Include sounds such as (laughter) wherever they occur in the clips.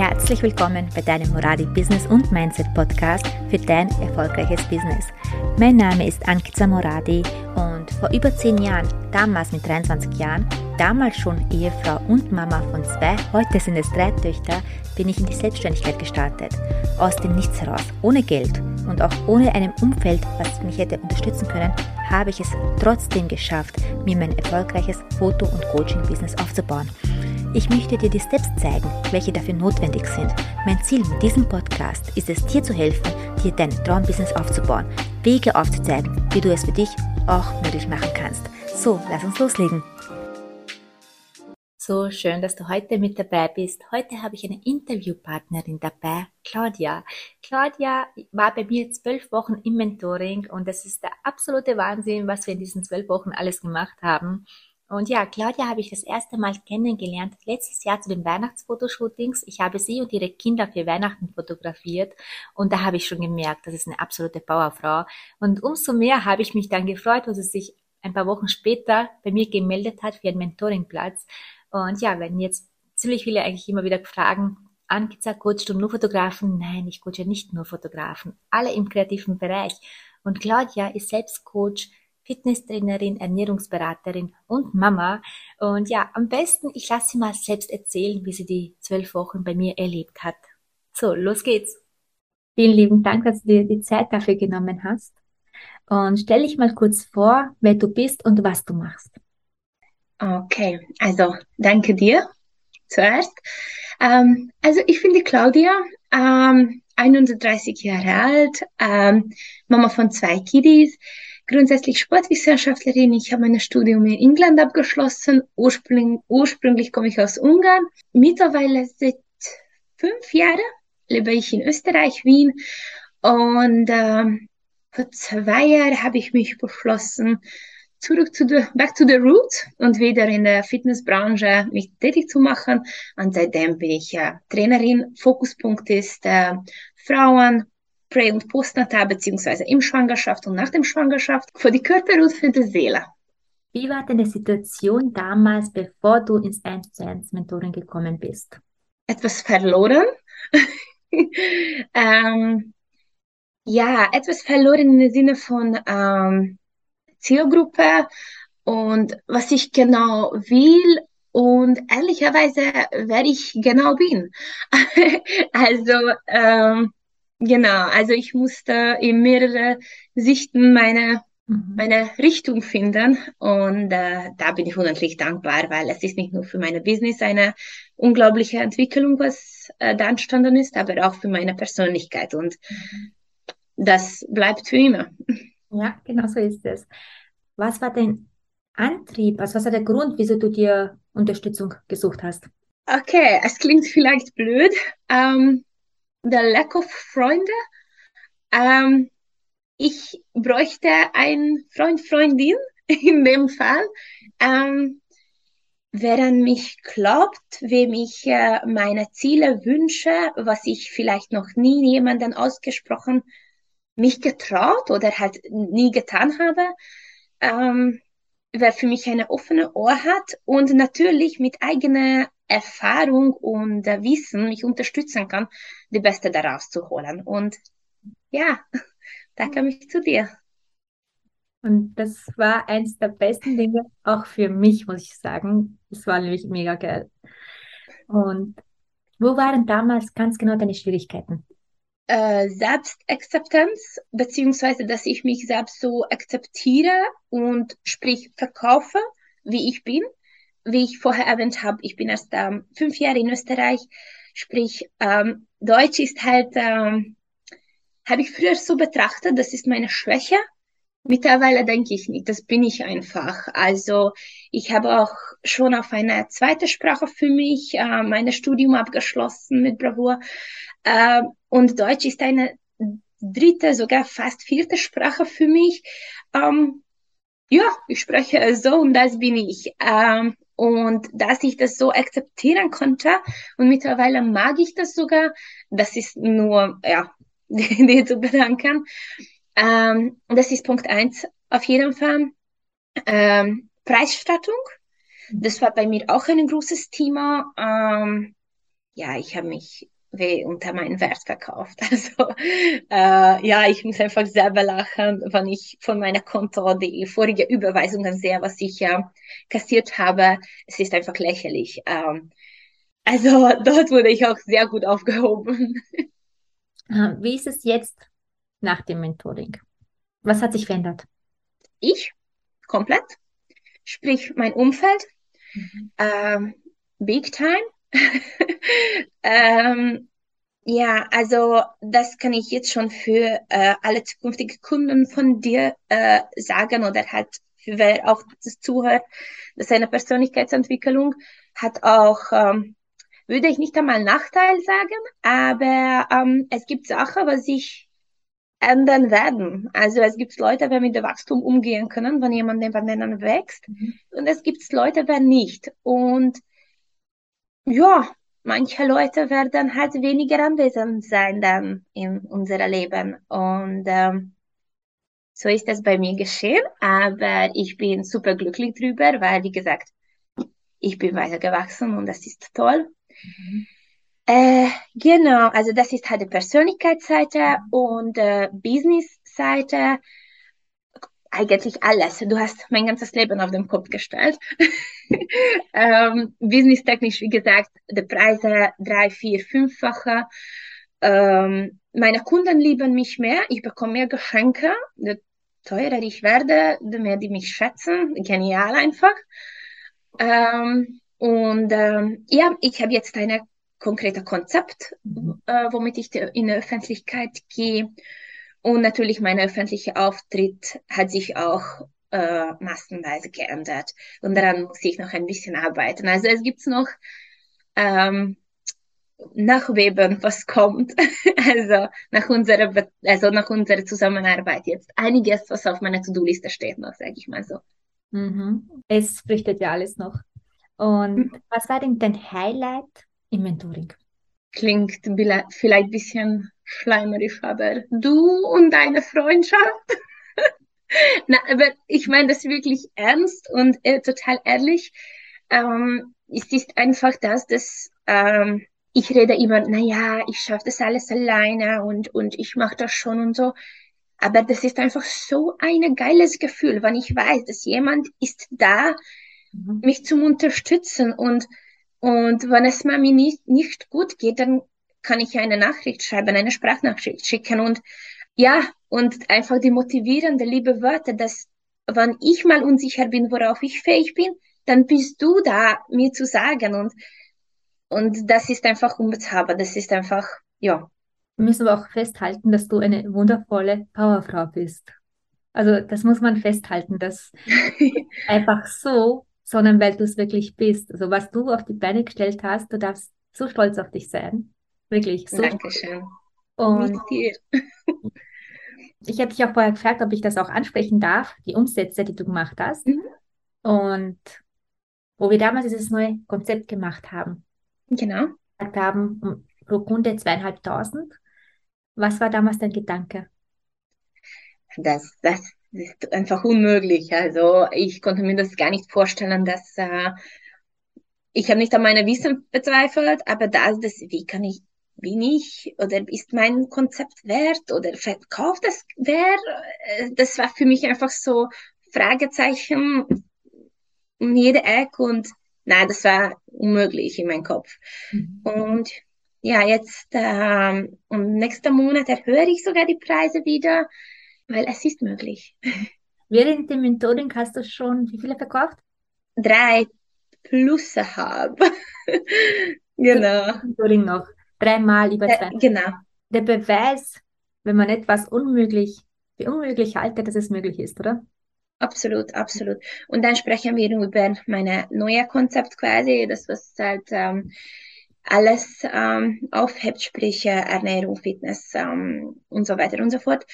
Herzlich willkommen bei deinem Moradi Business und Mindset Podcast für dein erfolgreiches Business. Mein Name ist Ankiza Moradi und vor über zehn Jahren, damals mit 23 Jahren, damals schon Ehefrau und Mama von zwei, heute sind es drei Töchter, bin ich in die Selbstständigkeit gestartet. Aus dem Nichts heraus, ohne Geld und auch ohne einem Umfeld, was mich hätte unterstützen können, habe ich es trotzdem geschafft, mir mein erfolgreiches Foto- und Coaching-Business aufzubauen. Ich möchte dir die Steps zeigen, welche dafür notwendig sind. Mein Ziel mit diesem Podcast ist es, dir zu helfen, dir dein Traumbusiness aufzubauen, Wege aufzuzeigen, wie du es für dich auch möglich machen kannst. So, lass uns loslegen. So schön, dass du heute mit dabei bist. Heute habe ich eine Interviewpartnerin dabei, Claudia. Claudia war bei mir zwölf Wochen im Mentoring und das ist der absolute Wahnsinn, was wir in diesen zwölf Wochen alles gemacht haben. Und ja, Claudia habe ich das erste Mal kennengelernt, letztes Jahr zu den Weihnachtsfotoshootings. Ich habe sie und ihre Kinder für Weihnachten fotografiert und da habe ich schon gemerkt, das ist eine absolute Powerfrau. Und umso mehr habe ich mich dann gefreut, dass sie sich ein paar Wochen später bei mir gemeldet hat für einen Mentoringplatz. Und ja, wenn jetzt ziemlich viele eigentlich immer wieder fragen, Ankiza, coachst du nur Fotografen? Nein, ich coache nicht nur Fotografen. Alle im kreativen Bereich. Und Claudia ist selbst Coach Fitnesstrainerin, Ernährungsberaterin und Mama. Und ja, am besten, ich lasse sie mal selbst erzählen, wie sie die zwölf Wochen bei mir erlebt hat. So, los geht's. Vielen lieben Dank, dass du dir die Zeit dafür genommen hast. Und stell dich mal kurz vor, wer du bist und was du machst. Okay, also danke dir zuerst. Ähm, also ich bin die Claudia, ähm, 31 Jahre alt, ähm, Mama von zwei Kiddies grundsätzlich Sportwissenschaftlerin. Ich habe mein Studium in England abgeschlossen. Ursprünglich, ursprünglich komme ich aus Ungarn. Mittlerweile seit fünf Jahren lebe ich in Österreich, Wien. Und ähm, vor zwei Jahren habe ich mich beschlossen, zurück zu the, back to the roots und wieder in der Fitnessbranche mich tätig zu machen. Und seitdem bin ich äh, Trainerin. Fokuspunkt ist äh, Frauen, Prä- und Postnatal, beziehungsweise im Schwangerschaft und nach dem Schwangerschaft, für die Körper und für die Seele. Wie war deine Situation damals, bevor du ins 1 zu 1 Mentoring gekommen bist? Etwas verloren. (laughs) ähm, ja, etwas verloren im Sinne von ähm, Zielgruppe und was ich genau will und ehrlicherweise, wer ich genau bin. (laughs) also ähm, Genau, also ich musste in mehrere Sichten meine, mhm. meine Richtung finden und äh, da bin ich unendlich dankbar, weil es ist nicht nur für meine Business eine unglaubliche Entwicklung, was äh, da entstanden ist, aber auch für meine Persönlichkeit und mhm. das bleibt für immer. Ja, genau so ist es. Was war dein Antrieb, also was war der Grund, wieso du dir Unterstützung gesucht hast? Okay, es klingt vielleicht blöd. Ähm, der Lack of Freunde. Ähm, ich bräuchte einen Freund, Freundin (laughs) in dem Fall, ähm, wer an mich glaubt, wem ich äh, meine Ziele wünsche, was ich vielleicht noch nie jemanden ausgesprochen mich getraut oder halt nie getan habe, ähm, wer für mich eine offene Ohr hat und natürlich mit eigener Erfahrung und äh, Wissen mich unterstützen kann, die Beste daraus zu holen. Und ja, (laughs) da kam ich zu dir. Und das war eins der besten Dinge, auch für mich, muss ich sagen. Das war nämlich mega geil. Und wo waren damals ganz genau deine Schwierigkeiten? Äh, Selbstakzeptanz, beziehungsweise dass ich mich selbst so akzeptiere und sprich verkaufe, wie ich bin wie ich vorher erwähnt habe, ich bin erst ähm, fünf Jahre in Österreich, sprich ähm, Deutsch ist halt, ähm, habe ich früher so betrachtet, das ist meine Schwäche. Mittlerweile denke ich nicht, das bin ich einfach. Also ich habe auch schon auf eine zweite Sprache für mich äh, mein Studium abgeschlossen mit Bravour. Äh, und Deutsch ist eine dritte, sogar fast vierte Sprache für mich. Ähm, ja, ich spreche so und das bin ich. Ähm, und dass ich das so akzeptieren konnte und mittlerweile mag ich das sogar, das ist nur, ja, (laughs) dir zu bedanken. Ähm, das ist Punkt eins auf jeden Fall. Ähm, Preisstattung, das war bei mir auch ein großes Thema. Ähm, ja, ich habe mich wie unter meinen Wert verkauft. (laughs) Also äh, ja, ich muss einfach selber lachen, wenn ich von meiner Konto die vorige Überweisungen sehe, was ich äh, kassiert habe. Es ist einfach lächerlich. Ähm, also (laughs) dort wurde ich auch sehr gut aufgehoben. (laughs) Wie ist es jetzt nach dem Mentoring? Was hat sich verändert? Ich komplett, sprich mein Umfeld, mhm. ähm, big time. (laughs) ähm, ja, also das kann ich jetzt schon für äh, alle zukünftigen Kunden von dir äh, sagen oder halt für wer auch das zuhört, dass eine Persönlichkeitsentwicklung hat auch, ähm, würde ich nicht einmal Nachteil sagen, aber ähm, es gibt Sachen, was ich ändern werden. Also es gibt Leute, die mit dem Wachstum umgehen können, wenn jemand neben denen wächst. Mhm. Und es gibt Leute, die nicht. Und ja, manche Leute werden halt weniger anwesend sein dann in unserem Leben. Und ähm, so ist das bei mir geschehen. Aber ich bin super glücklich drüber, weil, wie gesagt, ich bin weitergewachsen und das ist toll. Mhm. Äh, genau, also das ist halt die Persönlichkeitsseite und äh, Business-Seite. Eigentlich alles. Du hast mein ganzes Leben auf den Kopf gestellt. (laughs) ähm, Business-technisch, wie gesagt, die Preise drei, vier, fünffache. Ähm, meine Kunden lieben mich mehr. Ich bekomme mehr Geschenke. Je teurer ich werde, je mehr die mich schätzen. Genial einfach. Ähm, und ähm, ja, ich habe jetzt eine konkreter Konzept, mhm. äh, womit ich in die Öffentlichkeit gehe. Und natürlich mein öffentlicher Auftritt hat sich auch äh, massenweise geändert. Und daran muss ich noch ein bisschen arbeiten. Also es gibt noch ähm, nachweben, was kommt. (laughs) also nach unserer, also nach unserer Zusammenarbeit jetzt einiges, was auf meiner To-Do-Liste steht noch, sage ich mal so. Mhm. Es flüchtet ja alles noch. Und mhm. was war denn dein Highlight im Mentoring? Klingt vielleicht ein bisschen schleimerisch, aber du und deine Freundschaft. (laughs) Na, aber ich meine das wirklich ernst und äh, total ehrlich. Ähm, es ist einfach das, dass ähm, ich rede immer, na ja, ich schaffe das alles alleine und, und ich mache das schon und so. Aber das ist einfach so ein geiles Gefühl, wenn ich weiß, dass jemand ist da, mhm. mich zum Unterstützen und und wenn es Mami nicht, nicht gut geht, dann kann ich eine Nachricht schreiben, eine Sprachnachricht schicken und ja, und einfach die motivierende, liebe Worte, dass wenn ich mal unsicher bin, worauf ich fähig bin, dann bist du da, mir zu sagen und, und das ist einfach unbezahlbar, das ist einfach, ja. Wir müssen aber auch festhalten, dass du eine wundervolle Powerfrau bist. Also das muss man festhalten, dass (laughs) einfach so sondern weil du es wirklich bist. Also was du auf die Beine gestellt hast, du darfst so stolz auf dich sein. Wirklich. So Dankeschön. Und (laughs) ich habe dich auch vorher gefragt, ob ich das auch ansprechen darf, die Umsätze, die du gemacht hast. Mhm. Und wo wir damals dieses neue Konzept gemacht haben. Genau. Wir haben pro Kunde zweieinhalbtausend. Was war damals dein Gedanke? Das, das ist einfach unmöglich. Also ich konnte mir das gar nicht vorstellen, dass äh, ich habe nicht an meine Wissen bezweifelt, aber da das, wie kann ich, bin ich oder ist mein Konzept wert oder verkauft das wer? Äh, das war für mich einfach so Fragezeichen um jede Ecke und nein, das war unmöglich in meinem Kopf. Mhm. Und ja, jetzt ähm, um nächsten Monat erhöhe ich sogar die Preise wieder weil es ist möglich. (laughs) Während dem Mentoring hast du schon wie viele verkauft? Drei plus habe. (laughs) genau. Mentoring noch. Dreimal über zwei. genau. Der Beweis, wenn man etwas unmöglich, für unmöglich haltet, dass es möglich ist, oder? Absolut, absolut. Und dann sprechen wir über meine neue Konzept quasi, das was halt ähm, alles ähm, aufhebt, sprich äh, Ernährung, Fitness ähm, und so weiter und so fort.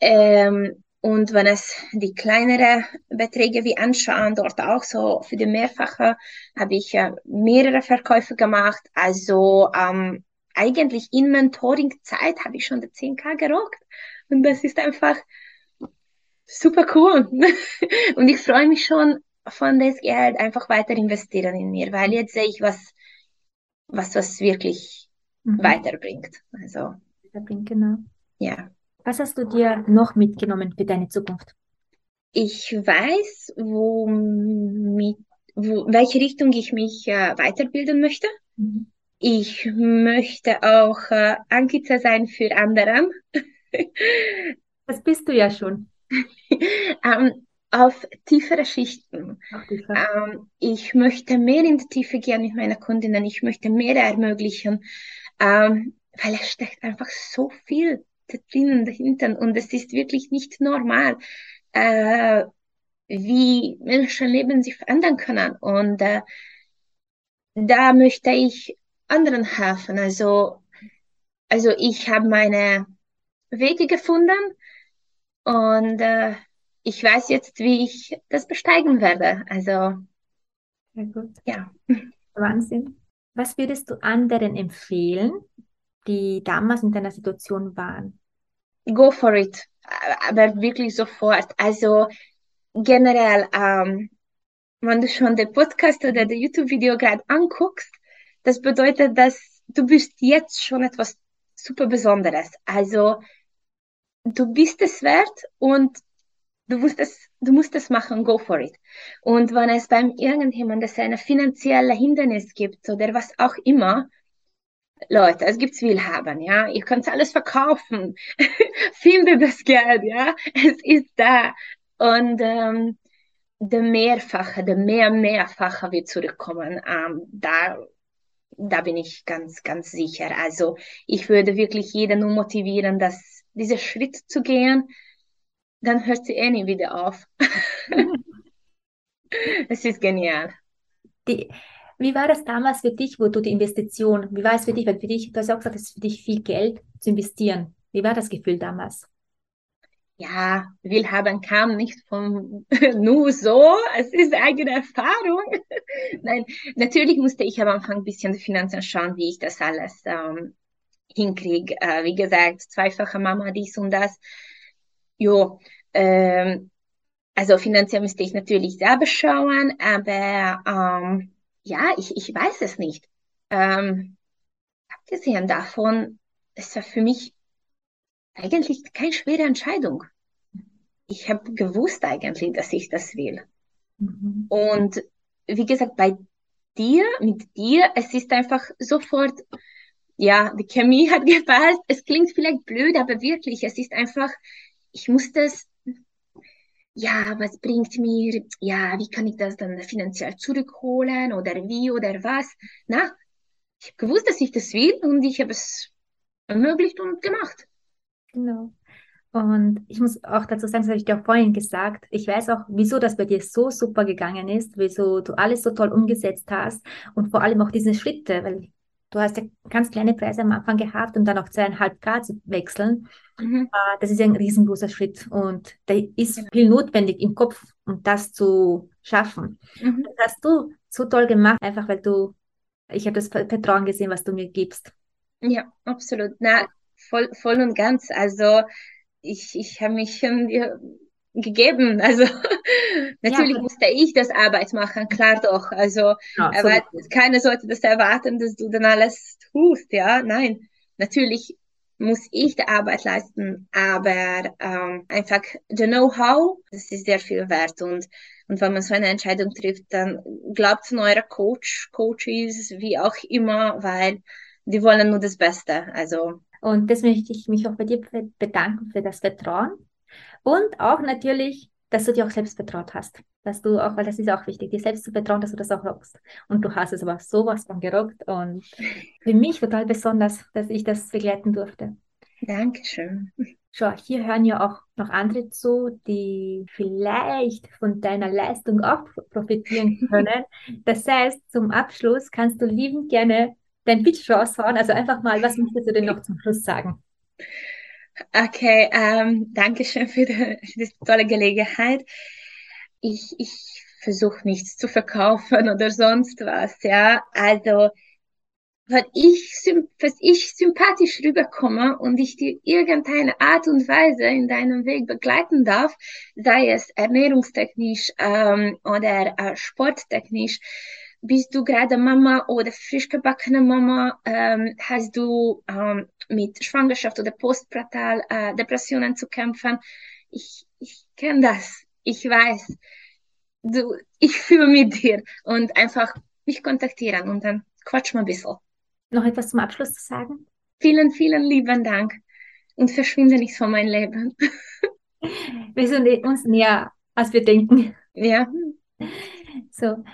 Ähm, und wenn es die kleinere Beträge wie anschauen, dort auch so für die Mehrfache, habe ich äh, mehrere Verkäufe gemacht. Also ähm, eigentlich in Mentoring-Zeit habe ich schon die 10k gerockt. Und das ist einfach super cool. (laughs) und ich freue mich schon von das Geld einfach weiter investieren in mir, weil jetzt sehe ich, was, was, was wirklich mhm. weiterbringt. Also. Weiterbringt, genau. Ja. Was hast du dir noch mitgenommen für deine Zukunft? Ich weiß, wo, mit, wo welche Richtung ich mich äh, weiterbilden möchte. Mhm. Ich möchte auch äh, Ankiza sein für andere. (laughs) das bist du ja schon. (laughs) ähm, auf tiefere Schichten. Ähm, ich möchte mehr in die Tiefe gehen mit meiner Kundinnen. Ich möchte mehr ermöglichen, ähm, weil es steckt einfach so viel da drinnen dahinter und es ist wirklich nicht normal, äh, wie Menschenleben sich verändern können. Und äh, da möchte ich anderen helfen. Also, also ich habe meine Wege gefunden und äh, ich weiß jetzt, wie ich das besteigen werde. Also, ja. (laughs) Wahnsinn. Was würdest du anderen empfehlen, die damals in deiner Situation waren? Go for it. Aber wirklich sofort. Also generell, ähm, wenn du schon den Podcast oder das YouTube-Video gerade anguckst, das bedeutet, dass du bist jetzt schon etwas super Besonderes. Also du bist es wert und du musst es, du musst es machen, go for it. Und wenn es beim irgendjemand eine finanzielle Hindernis gibt oder was auch immer, Leute, es gibt Willhaben, ja. Ihr könnt alles verkaufen. (laughs) Finde das Geld, ja. Es ist da. Und ähm, der Mehrfache, der mehr Mehrfache wird zurückkommen. Ähm, da, da bin ich ganz, ganz sicher. Also ich würde wirklich jeden nur motivieren, dass diesen Schritt zu gehen. Dann hört sie eh nie wieder auf. (laughs) es ist genial. Die, wie war das damals für dich, wo du die Investition, wie war es für dich? Weil für dich, du hast ja auch gesagt, es ist für dich viel Geld zu investieren. Wie war das Gefühl damals? Ja, Willhaben kam nicht von (laughs) nur so, es ist eigene Erfahrung. (laughs) Nein, natürlich musste ich am Anfang ein bisschen die Finanzen schauen, wie ich das alles ähm, hinkriege. Äh, wie gesagt, zweifache Mama, dies und das. Jo, ähm, also finanziell müsste ich natürlich selber schauen, aber ähm, ja, ich, ich weiß es nicht. Ähm, abgesehen davon, es war für mich eigentlich keine schwere Entscheidung. Ich habe gewusst eigentlich, dass ich das will. Mhm. Und wie gesagt, bei dir, mit dir, es ist einfach sofort, ja, die Chemie (laughs) hat gepasst. Es klingt vielleicht blöd, aber wirklich, es ist einfach, ich musste es ja, was bringt mir, ja, wie kann ich das dann finanziell zurückholen oder wie oder was. Na, ich habe gewusst, dass ich das will und ich habe es ermöglicht und gemacht. Genau. Und ich muss auch dazu sagen, das habe ich dir auch vorhin gesagt, ich weiß auch, wieso das bei dir so super gegangen ist, wieso du alles so toll umgesetzt hast und vor allem auch diese Schritte, weil Du hast ja ganz kleine Preise am Anfang gehabt und dann auf zweieinhalb Grad zu wechseln. Mhm. Äh, das ist ja ein riesengroßer Schritt und da ist genau. viel notwendig im Kopf, um das zu schaffen. Mhm. Das hast du so toll gemacht, einfach weil du, ich habe das Vertrauen gesehen, was du mir gibst. Ja, absolut. Na, voll, voll und ganz. Also ich, ich habe mich schon gegeben. (laughs) Also natürlich ja. musste ich das Arbeit machen, klar doch. Also ja, so keiner sollte das erwarten, dass du dann alles tust, ja. Nein, natürlich muss ich die Arbeit leisten, aber ähm, einfach the know-how, das ist sehr viel wert und und wenn man so eine Entscheidung trifft, dann glaubt an eurer Coach, Coaches, wie auch immer, weil die wollen nur das Beste. Also und das möchte ich mich auch bei dir bedanken für das Vertrauen, und auch natürlich, dass du dir auch selbst vertraut hast. Dass du auch, weil das ist auch wichtig, dir selbst zu vertrauen, dass du das auch rockst. Und du hast es aber sowas von gerockt und für mich total besonders, dass ich das begleiten durfte. Dankeschön. Schau, hier hören ja auch noch andere zu, die vielleicht von deiner Leistung auch profitieren (laughs) können. Das heißt, zum Abschluss kannst du liebend gerne dein Pitch raushauen. Also einfach mal, was möchtest du denn noch zum Schluss sagen? Okay, ähm, danke schön für, die, für diese tolle Gelegenheit. Ich, ich versuche nichts zu verkaufen oder sonst was, ja. Also, wenn ich, was ich sympathisch rüberkomme und ich dir irgendeine Art und Weise in deinem Weg begleiten darf, sei es ernährungstechnisch ähm, oder äh, sporttechnisch, bist du gerade Mama oder frisch gebackene Mama? Ähm, hast du ähm, mit Schwangerschaft oder Postpratal äh, Depressionen zu kämpfen? Ich, ich kenne das. Ich weiß. Du, ich fühle mit dir und einfach mich kontaktieren und dann quatsch mal ein bisschen. Noch etwas zum Abschluss zu sagen? Vielen, vielen lieben Dank und verschwinde nicht von meinem Leben. (laughs) Wir sind uns näher, als wir denken. Ja. So,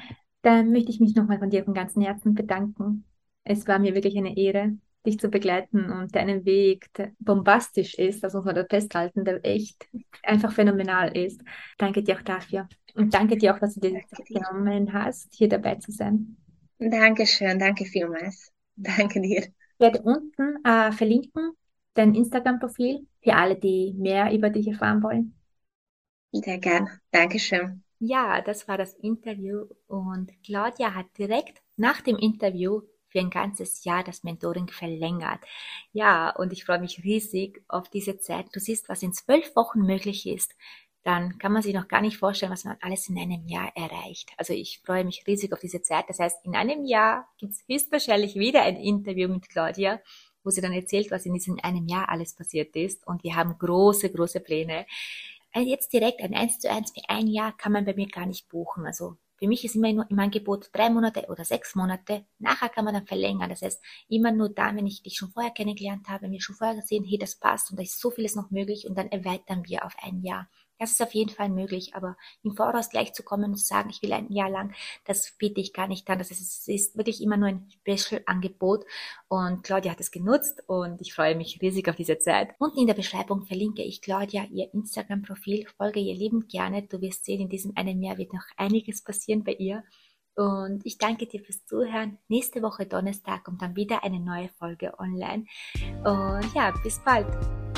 dann möchte ich mich nochmal von dir von ganzem Herzen bedanken. Es war mir wirklich eine Ehre, dich zu begleiten und deinen Weg der bombastisch ist, das muss man da festhalten, der echt einfach phänomenal ist. Danke dir auch dafür. Und danke dir auch, dass du dir die Zeit genommen hast, hier dabei zu sein. Dankeschön, danke vielmals. Danke dir. Ich werde unten äh, verlinken dein Instagram-Profil für alle, die mehr über dich erfahren wollen. Sehr gern. Dankeschön. Ja, das war das Interview und Claudia hat direkt nach dem Interview für ein ganzes Jahr das Mentoring verlängert. Ja, und ich freue mich riesig auf diese Zeit. Du siehst, was in zwölf Wochen möglich ist. Dann kann man sich noch gar nicht vorstellen, was man alles in einem Jahr erreicht. Also ich freue mich riesig auf diese Zeit. Das heißt, in einem Jahr gibt es höchstwahrscheinlich wieder ein Interview mit Claudia, wo sie dann erzählt, was in diesem einem Jahr alles passiert ist. Und wir haben große, große Pläne. Also jetzt direkt ein 1 zu 1 für ein Jahr kann man bei mir gar nicht buchen. Also für mich ist immer nur im Angebot drei Monate oder sechs Monate. Nachher kann man dann verlängern. Das heißt, immer nur dann, wenn ich dich schon vorher kennengelernt habe, wir schon vorher gesehen, hey, das passt und da ist so vieles noch möglich und dann erweitern wir auf ein Jahr. Das ist auf jeden Fall möglich, aber im Voraus gleich zu kommen und zu sagen, ich will ein Jahr lang, das biete ich gar nicht an. Das ist, ist wirklich immer nur ein Special-Angebot und Claudia hat es genutzt und ich freue mich riesig auf diese Zeit. Unten in der Beschreibung verlinke ich Claudia ihr Instagram-Profil, folge ihr liebend gerne. Du wirst sehen, in diesem einen Jahr wird noch einiges passieren bei ihr. Und ich danke dir fürs Zuhören. Nächste Woche Donnerstag kommt dann wieder eine neue Folge online. Und ja, bis bald.